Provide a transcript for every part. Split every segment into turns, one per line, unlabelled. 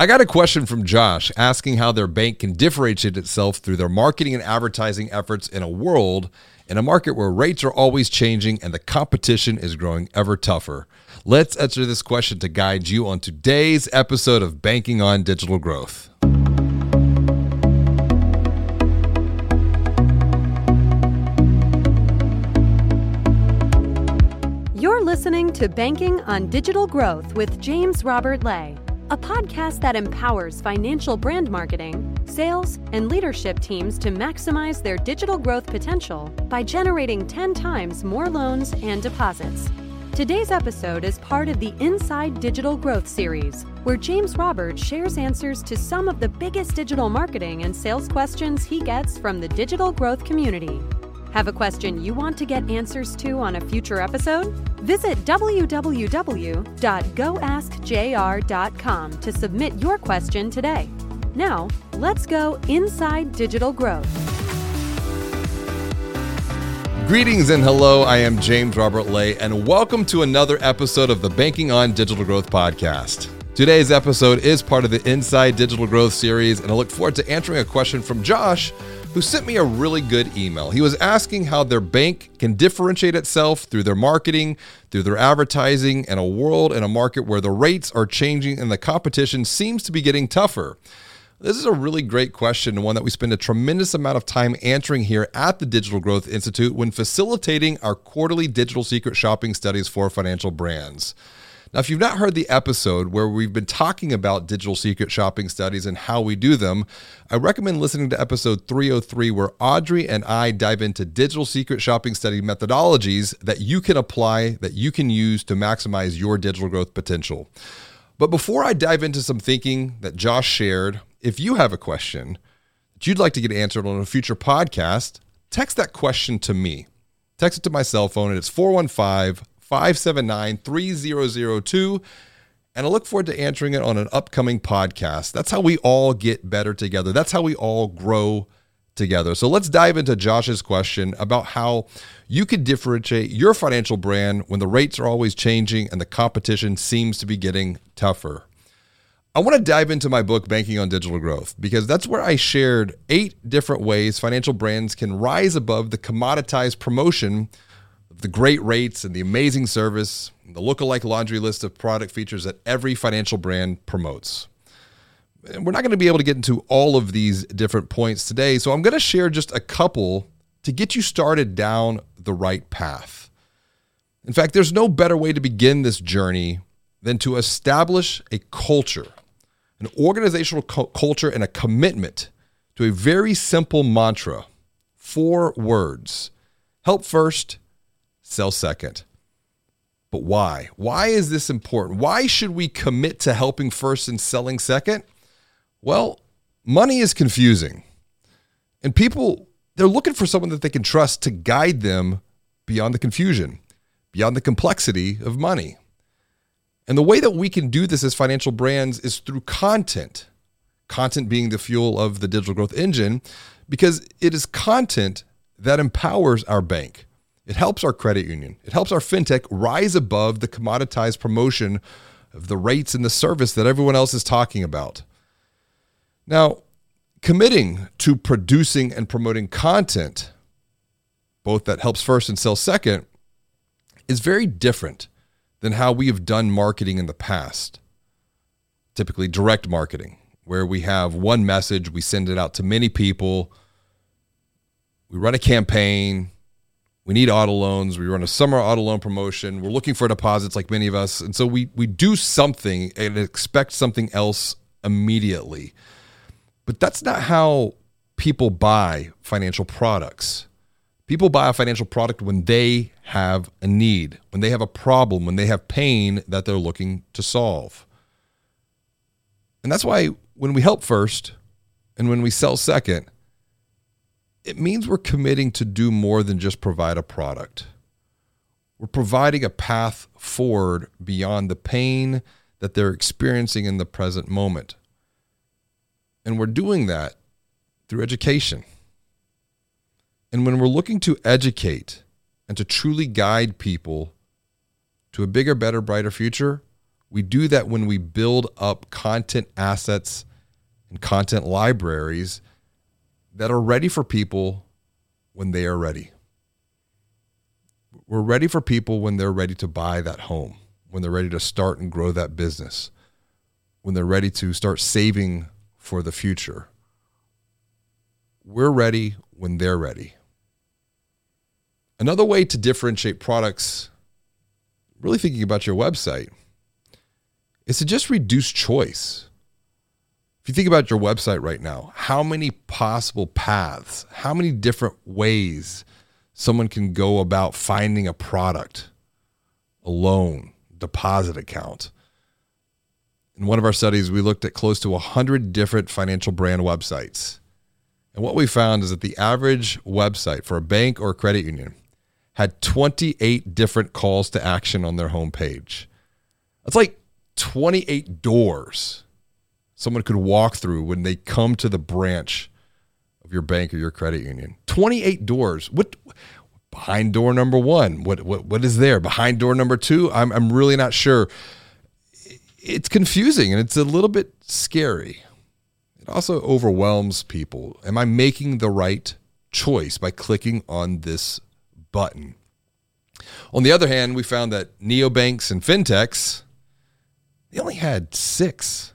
I got a question from Josh asking how their bank can differentiate itself through their marketing and advertising efforts in a world in a market where rates are always changing and the competition is growing ever tougher. Let's answer this question to guide you on today's episode of Banking on Digital Growth.
You're listening to Banking on Digital Growth with James Robert Lay a podcast that empowers financial brand marketing, sales, and leadership teams to maximize their digital growth potential by generating 10 times more loans and deposits. Today's episode is part of the Inside Digital Growth series, where James Roberts shares answers to some of the biggest digital marketing and sales questions he gets from the digital growth community. Have a question you want to get answers to on a future episode? Visit www.goaskjr.com to submit your question today. Now, let's go inside digital growth.
Greetings and hello. I am James Robert Lay, and welcome to another episode of the Banking on Digital Growth podcast. Today's episode is part of the Inside Digital Growth series, and I look forward to answering a question from Josh who sent me a really good email. He was asking how their bank can differentiate itself through their marketing, through their advertising, in a world and a market where the rates are changing and the competition seems to be getting tougher. This is a really great question and one that we spend a tremendous amount of time answering here at the Digital Growth Institute when facilitating our quarterly digital secret shopping studies for financial brands. Now, if you've not heard the episode where we've been talking about digital secret shopping studies and how we do them, I recommend listening to episode 303, where Audrey and I dive into digital secret shopping study methodologies that you can apply, that you can use to maximize your digital growth potential. But before I dive into some thinking that Josh shared, if you have a question that you'd like to get answered on a future podcast, text that question to me. Text it to my cell phone, and it's 415 579 3002. And I look forward to answering it on an upcoming podcast. That's how we all get better together. That's how we all grow together. So let's dive into Josh's question about how you could differentiate your financial brand when the rates are always changing and the competition seems to be getting tougher. I want to dive into my book, Banking on Digital Growth, because that's where I shared eight different ways financial brands can rise above the commoditized promotion the great rates and the amazing service, the look-alike laundry list of product features that every financial brand promotes. And we're not going to be able to get into all of these different points today, so I'm going to share just a couple to get you started down the right path. In fact, there's no better way to begin this journey than to establish a culture, an organizational cu- culture, and a commitment to a very simple mantra four words help first sell second. But why? Why is this important? Why should we commit to helping first and selling second? Well, money is confusing. And people, they're looking for someone that they can trust to guide them beyond the confusion, beyond the complexity of money. And the way that we can do this as financial brands is through content, content being the fuel of the digital growth engine, because it is content that empowers our bank. It helps our credit union. It helps our fintech rise above the commoditized promotion of the rates and the service that everyone else is talking about. Now, committing to producing and promoting content, both that helps first and sells second, is very different than how we have done marketing in the past. Typically, direct marketing, where we have one message, we send it out to many people, we run a campaign, we need auto loans. We run a summer auto loan promotion. We're looking for deposits like many of us. And so we we do something and expect something else immediately. But that's not how people buy financial products. People buy a financial product when they have a need, when they have a problem, when they have pain that they're looking to solve. And that's why when we help first and when we sell second, it means we're committing to do more than just provide a product. We're providing a path forward beyond the pain that they're experiencing in the present moment. And we're doing that through education. And when we're looking to educate and to truly guide people to a bigger, better, brighter future, We do that when we build up content assets and content libraries that are ready for people when they are ready. We're ready for people when they're ready to buy that home, when they're ready to start and grow that business, when they're ready to start saving for the future. We're ready when they're ready. Another way to differentiate products, really thinking about your website, is to just reduce choice. You think about your website right now, how many possible paths, how many different ways someone can go about finding a product, a loan, deposit account. In one of our studies, we looked at close to 100 different financial brand websites. And what we found is that the average website for a bank or a credit union had 28 different calls to action on their homepage. That's like 28 doors someone could walk through when they come to the branch of your bank or your credit union. 28 doors. What behind door number 1? What what what is there? Behind door number 2? I'm I'm really not sure. It's confusing and it's a little bit scary. It also overwhelms people. Am I making the right choice by clicking on this button? On the other hand, we found that neobanks and fintechs they only had 6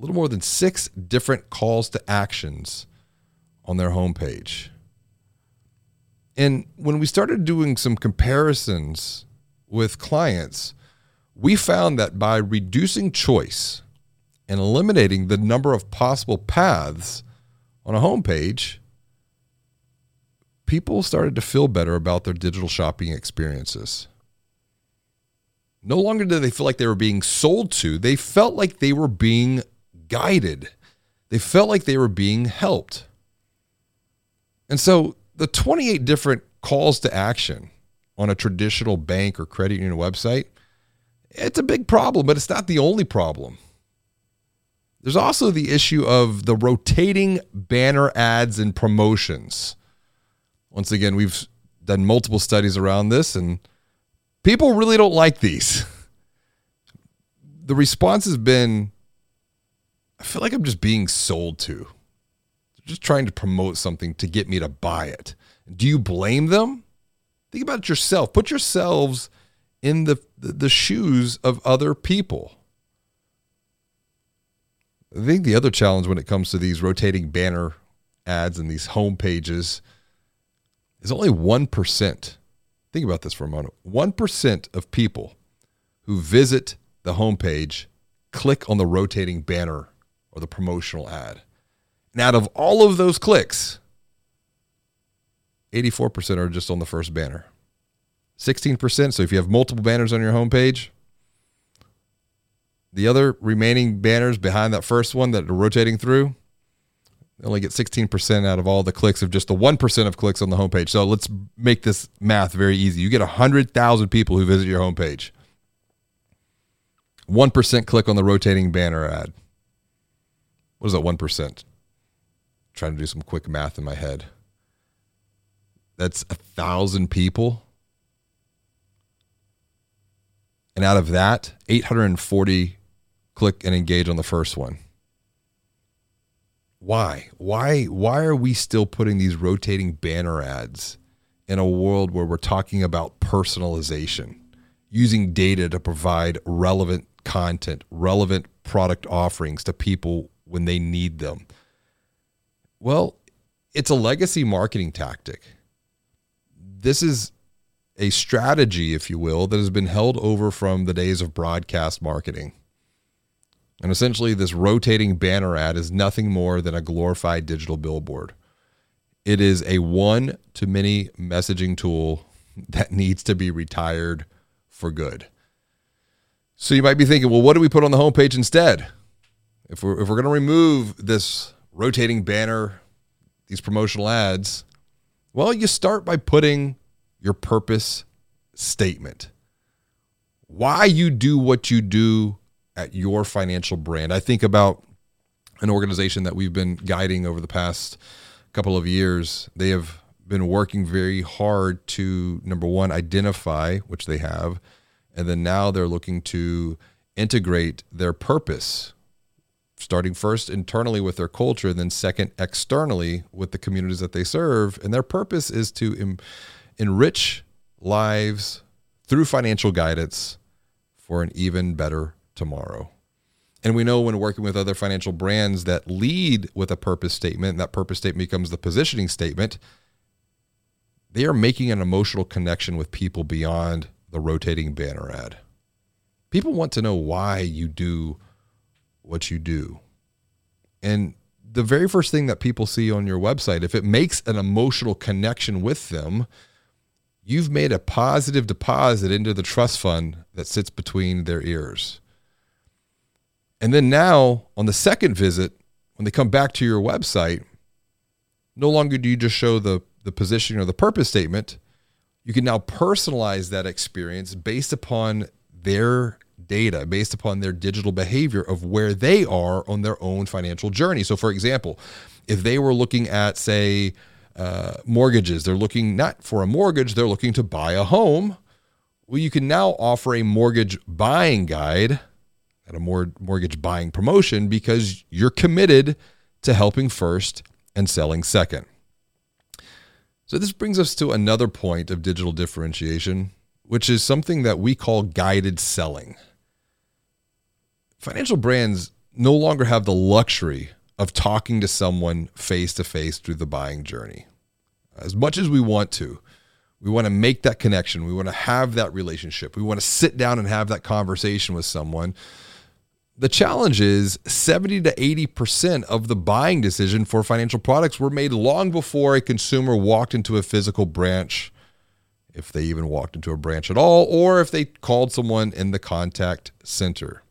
a little more than 6 different calls to actions on their homepage. And when we started doing some comparisons with clients, we found that by reducing choice and eliminating the number of possible paths on a homepage, people started to feel better about their digital shopping experiences. No longer did they feel like they were being sold to, they felt like they were being guided. They felt like they were being helped. And so the 28 different calls to action on a traditional bank or credit union website, it's a big problem, but it's not the only problem. There's also the issue of the rotating banner ads and promotions. Once again, we've done multiple studies around this, and people really don't like these. The response has been I feel like I'm just being sold to just trying to promote something to get me to buy it. Do you blame them? Think about it yourself. Put yourselves in the the shoes of other people. I think the other challenge when it comes to these rotating banner ads and these home pages is only 1%. Think about this for a moment. 1% of people who visit the homepage click on the rotating banner or the promotional ad. And out of all of those clicks, 84% are just on the first banner. 16%. So if you have multiple banners on your homepage, the other remaining banners behind that first one that are rotating through, they only get 16% out of all the clicks of just the 1% of clicks on the homepage. So let's make this math very easy. You get 100,000 people who visit your homepage. 1% click on the rotating banner ad. What is that 1%? trying to do some quick math in my head. That's a thousand people. And out of that, 840 click and engage on the first one. Why? Why why are we still putting these rotating banner ads in a world where we're talking about personalization, using data to provide relevant content, relevant product offerings to people when they need them? Well, it's a legacy marketing tactic. This is a strategy, if you will, that has been held over from the days of broadcast marketing. And essentially, this rotating banner ad is nothing more than a glorified digital billboard. It is a one to many messaging tool that needs to be retired for good. So you might be thinking, well, what do we put on the homepage instead? If we're, if we're going to remove this rotating banner, these promotional ads? Well, you start by putting your purpose statement. Why you do what you do at your financial brand. I think about an organization that we've been guiding over the past couple of years. They have been working very hard to number one identify which they have and then now they're looking to integrate their purpose, starting first internally with their culture, and then second externally with the communities that they serve. And their purpose is to em- enrich lives through financial guidance for an even better tomorrow. And we know when working with other financial brands that lead with a purpose statement, and that purpose statement becomes the positioning statement, they are making an emotional connection with people beyond the rotating banner ad. People want to know why you do what you do. And the very first thing that people see on your website, if it makes an emotional connection with them, you've made a positive deposit into the trust fund that sits between their ears. And then now, on the second visit, when they come back to your website, no longer do you just show the, the position or the purpose statement. You can now personalize that experience based upon their data, based upon their digital behavior of where they are on their own financial journey. So, for example, if they were looking at, say, uh, mortgages, they're looking not for a mortgage, they're looking to buy a home. Well, you can now offer a mortgage buying guide at a more mortgage buying promotion because you're committed to helping first and selling second. So, this brings us to another point of digital differentiation, which is something that we call guided selling. Financial brands no longer have the luxury of talking to someone face to face through the buying journey. As much as we want to, we want to make that connection. We want to have that relationship. We want to sit down and have that conversation with someone. The challenge is 70 to 80% of the buying decision for financial products were made long before a consumer walked into a physical branch, if they even walked into a branch at all, or if they called someone in the contact center.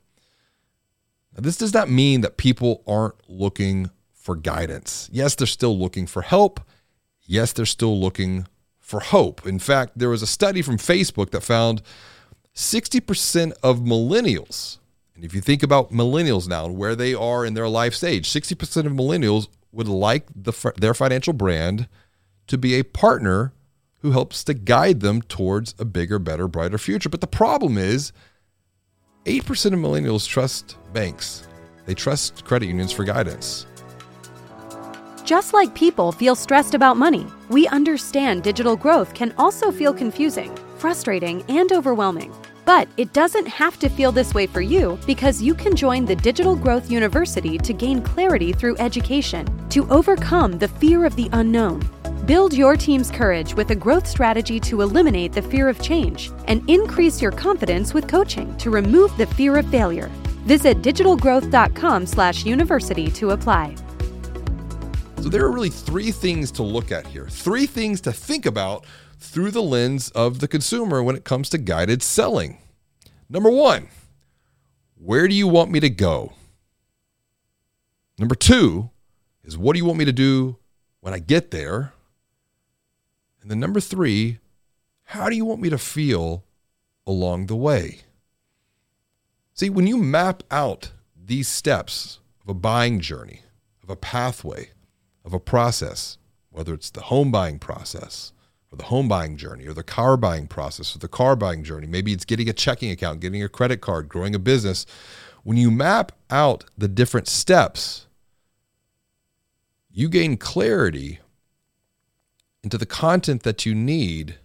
This does not mean that people aren't looking for guidance. Yes, they're still looking for help. Yes, they're still looking for hope. In fact, there was a study from Facebook that found 60% of millennials, and if you think about millennials now and where they are in their life stage, 60% of millennials would like the, their financial brand to be a partner who helps to guide them towards a bigger, better, brighter future. But the problem is 8% of millennials trust banks. They trust credit unions for guidance.
Just like people feel stressed about money, we understand digital growth can also feel confusing, frustrating, and overwhelming. But it doesn't have to feel this way for you because you can join the Digital Growth University to gain clarity through education, to overcome the fear of the unknown. Build your team's courage with a growth strategy to eliminate the fear of change and increase your confidence with coaching to remove the fear of failure. Visit digitalgrowth.com/university to apply.
So there are really three things to look at here. Three things to think about through the lens of the consumer when it comes to guided selling. Number 1, where do you want me to go? Number 2 is what do you want me to do when I get there? And then number 3, how do you want me to feel along the way? See, when you map out these steps of a buying journey, of a pathway, of a process, whether it's the home buying process or the home buying journey or the car buying process or the car buying journey, maybe it's getting a checking account, getting a credit card, growing a business. When you map out the different steps, you gain clarity into the content that you need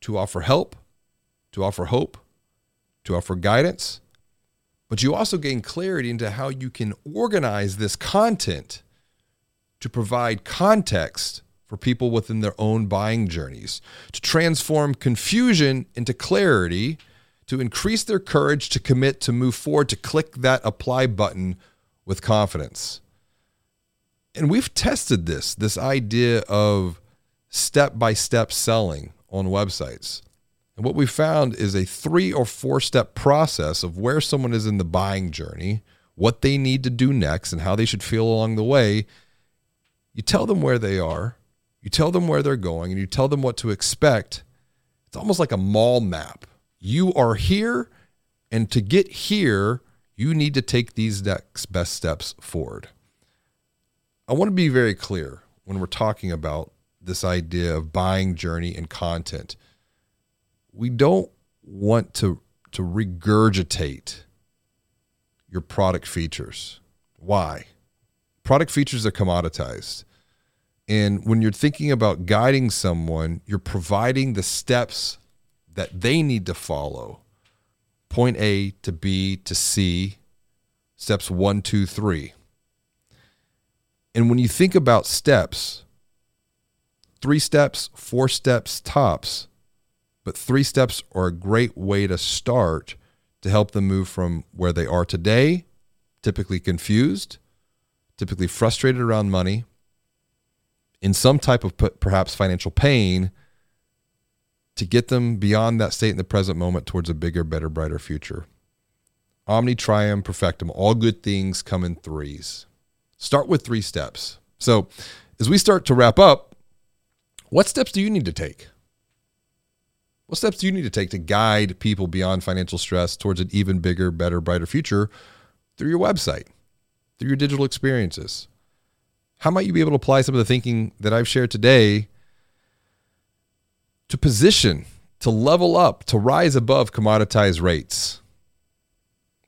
to offer help, to offer hope, to offer guidance, but you also gain clarity into how you can organize this content to provide context for people within their own buying journeys, to transform confusion into clarity, to increase their courage to commit to move forward, to click that apply button with confidence. And we've tested this, this idea of step by step selling on websites. And what we found is a three or four step process of where someone is in the buying journey, what they need to do next, and how they should feel along the way you tell them where they are, you tell them where they're going, and you tell them what to expect. It's almost like a mall map. You are here, and to get here, you need to take these next best steps forward. I want to be very clear when we're talking about this idea of buying journey and content. We don't want to to regurgitate your product features. Why? Product features are commoditized. And when you're thinking about guiding someone, you're providing the steps that they need to follow. Point A to B to C, steps one, two, three. And when you think about steps, three steps, four steps tops, but three steps are a great way to start to help them move from where they are today, typically confused, typically frustrated around money, in some type of perhaps financial pain, to get them beyond that state in the present moment towards a bigger, better, brighter future. Omne, trium, perfectum. All good things come in threes. Start with three steps. So, as we start to wrap up, what steps do you need to take? What steps do you need to take to guide people beyond financial stress towards an even bigger, better, brighter future through your website, through your digital experiences? How might you be able to apply some of the thinking that I've shared today to position, to level up, to rise above commoditized rates?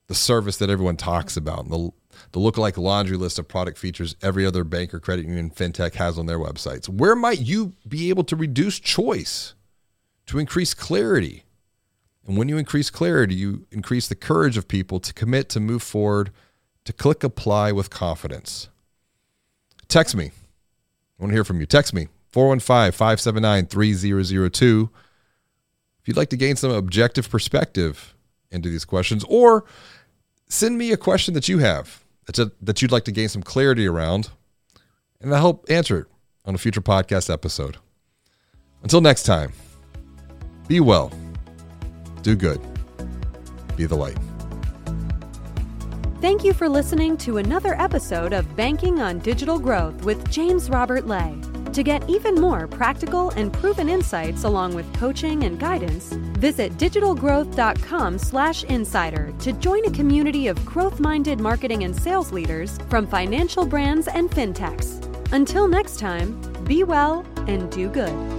The service that everyone talks about, the, the lookalike laundry list of product features every other bank or credit union fintech has on their websites. Where might you be able to reduce choice? to increase clarity. And when you increase clarity, you increase the courage of people to commit to move forward, to click apply with confidence. Text me. I want to hear from you. Text me 415 579 3002 if you'd like to gain some objective perspective into these questions, or send me a question that you have a, that you'd like to gain some clarity around, and I'll help answer it on a future podcast episode. Until next time. Be well. Do good. Be the light.
Thank you for listening to another episode of Banking on Digital Growth with James Robert Lay. To get even more practical and proven insights along with coaching and guidance, visit digitalgrowth.com/insider to join a community of growth-minded marketing and sales leaders from financial brands and fintechs. Until next time, be well and do good.